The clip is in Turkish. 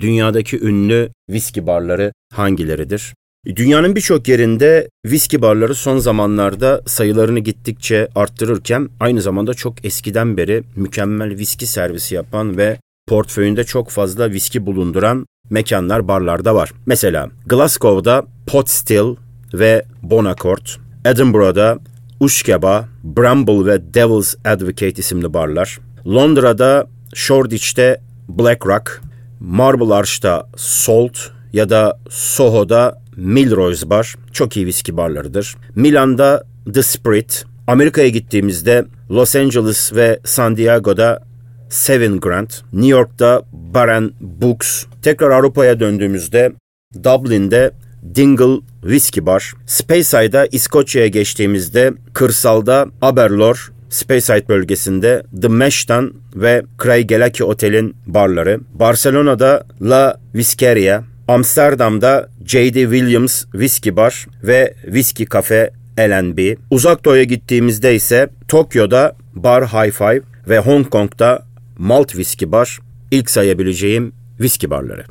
dünyadaki ünlü viski barları hangileridir? Dünyanın birçok yerinde viski barları son zamanlarda sayılarını gittikçe arttırırken aynı zamanda çok eskiden beri mükemmel viski servisi yapan ve portföyünde çok fazla viski bulunduran mekanlar, barlarda var. Mesela Glasgow'da Pot Still ve Bonaccord, Edinburgh'da Ushkeba, Bramble ve Devil's Advocate isimli barlar, Londra'da Shoreditch'te Black Rock, Marble Arch'ta Salt ya da Soho'da Milrose Bar çok iyi viski barlarıdır. Milan'da The Spirit, Amerika'ya gittiğimizde Los Angeles ve San Diego'da Seven Grant, New York'ta Baron Books, tekrar Avrupa'ya döndüğümüzde Dublin'de Dingle Whiskey Bar, Speyside'a İskoçya'ya geçtiğimizde kırsalda Aberlour, Speyside bölgesinde The Mesh'tan ve Craigellachie Otel'in barları, Barcelona'da La Whiskeria, Amsterdam'da J.D. Williams Whiskey Bar ve Whiskey Cafe L&B. Uzak Doğu'ya gittiğimizde ise Tokyo'da Bar High Five ve Hong Kong'da Malt Whiskey Bar ilk sayabileceğim viski barları.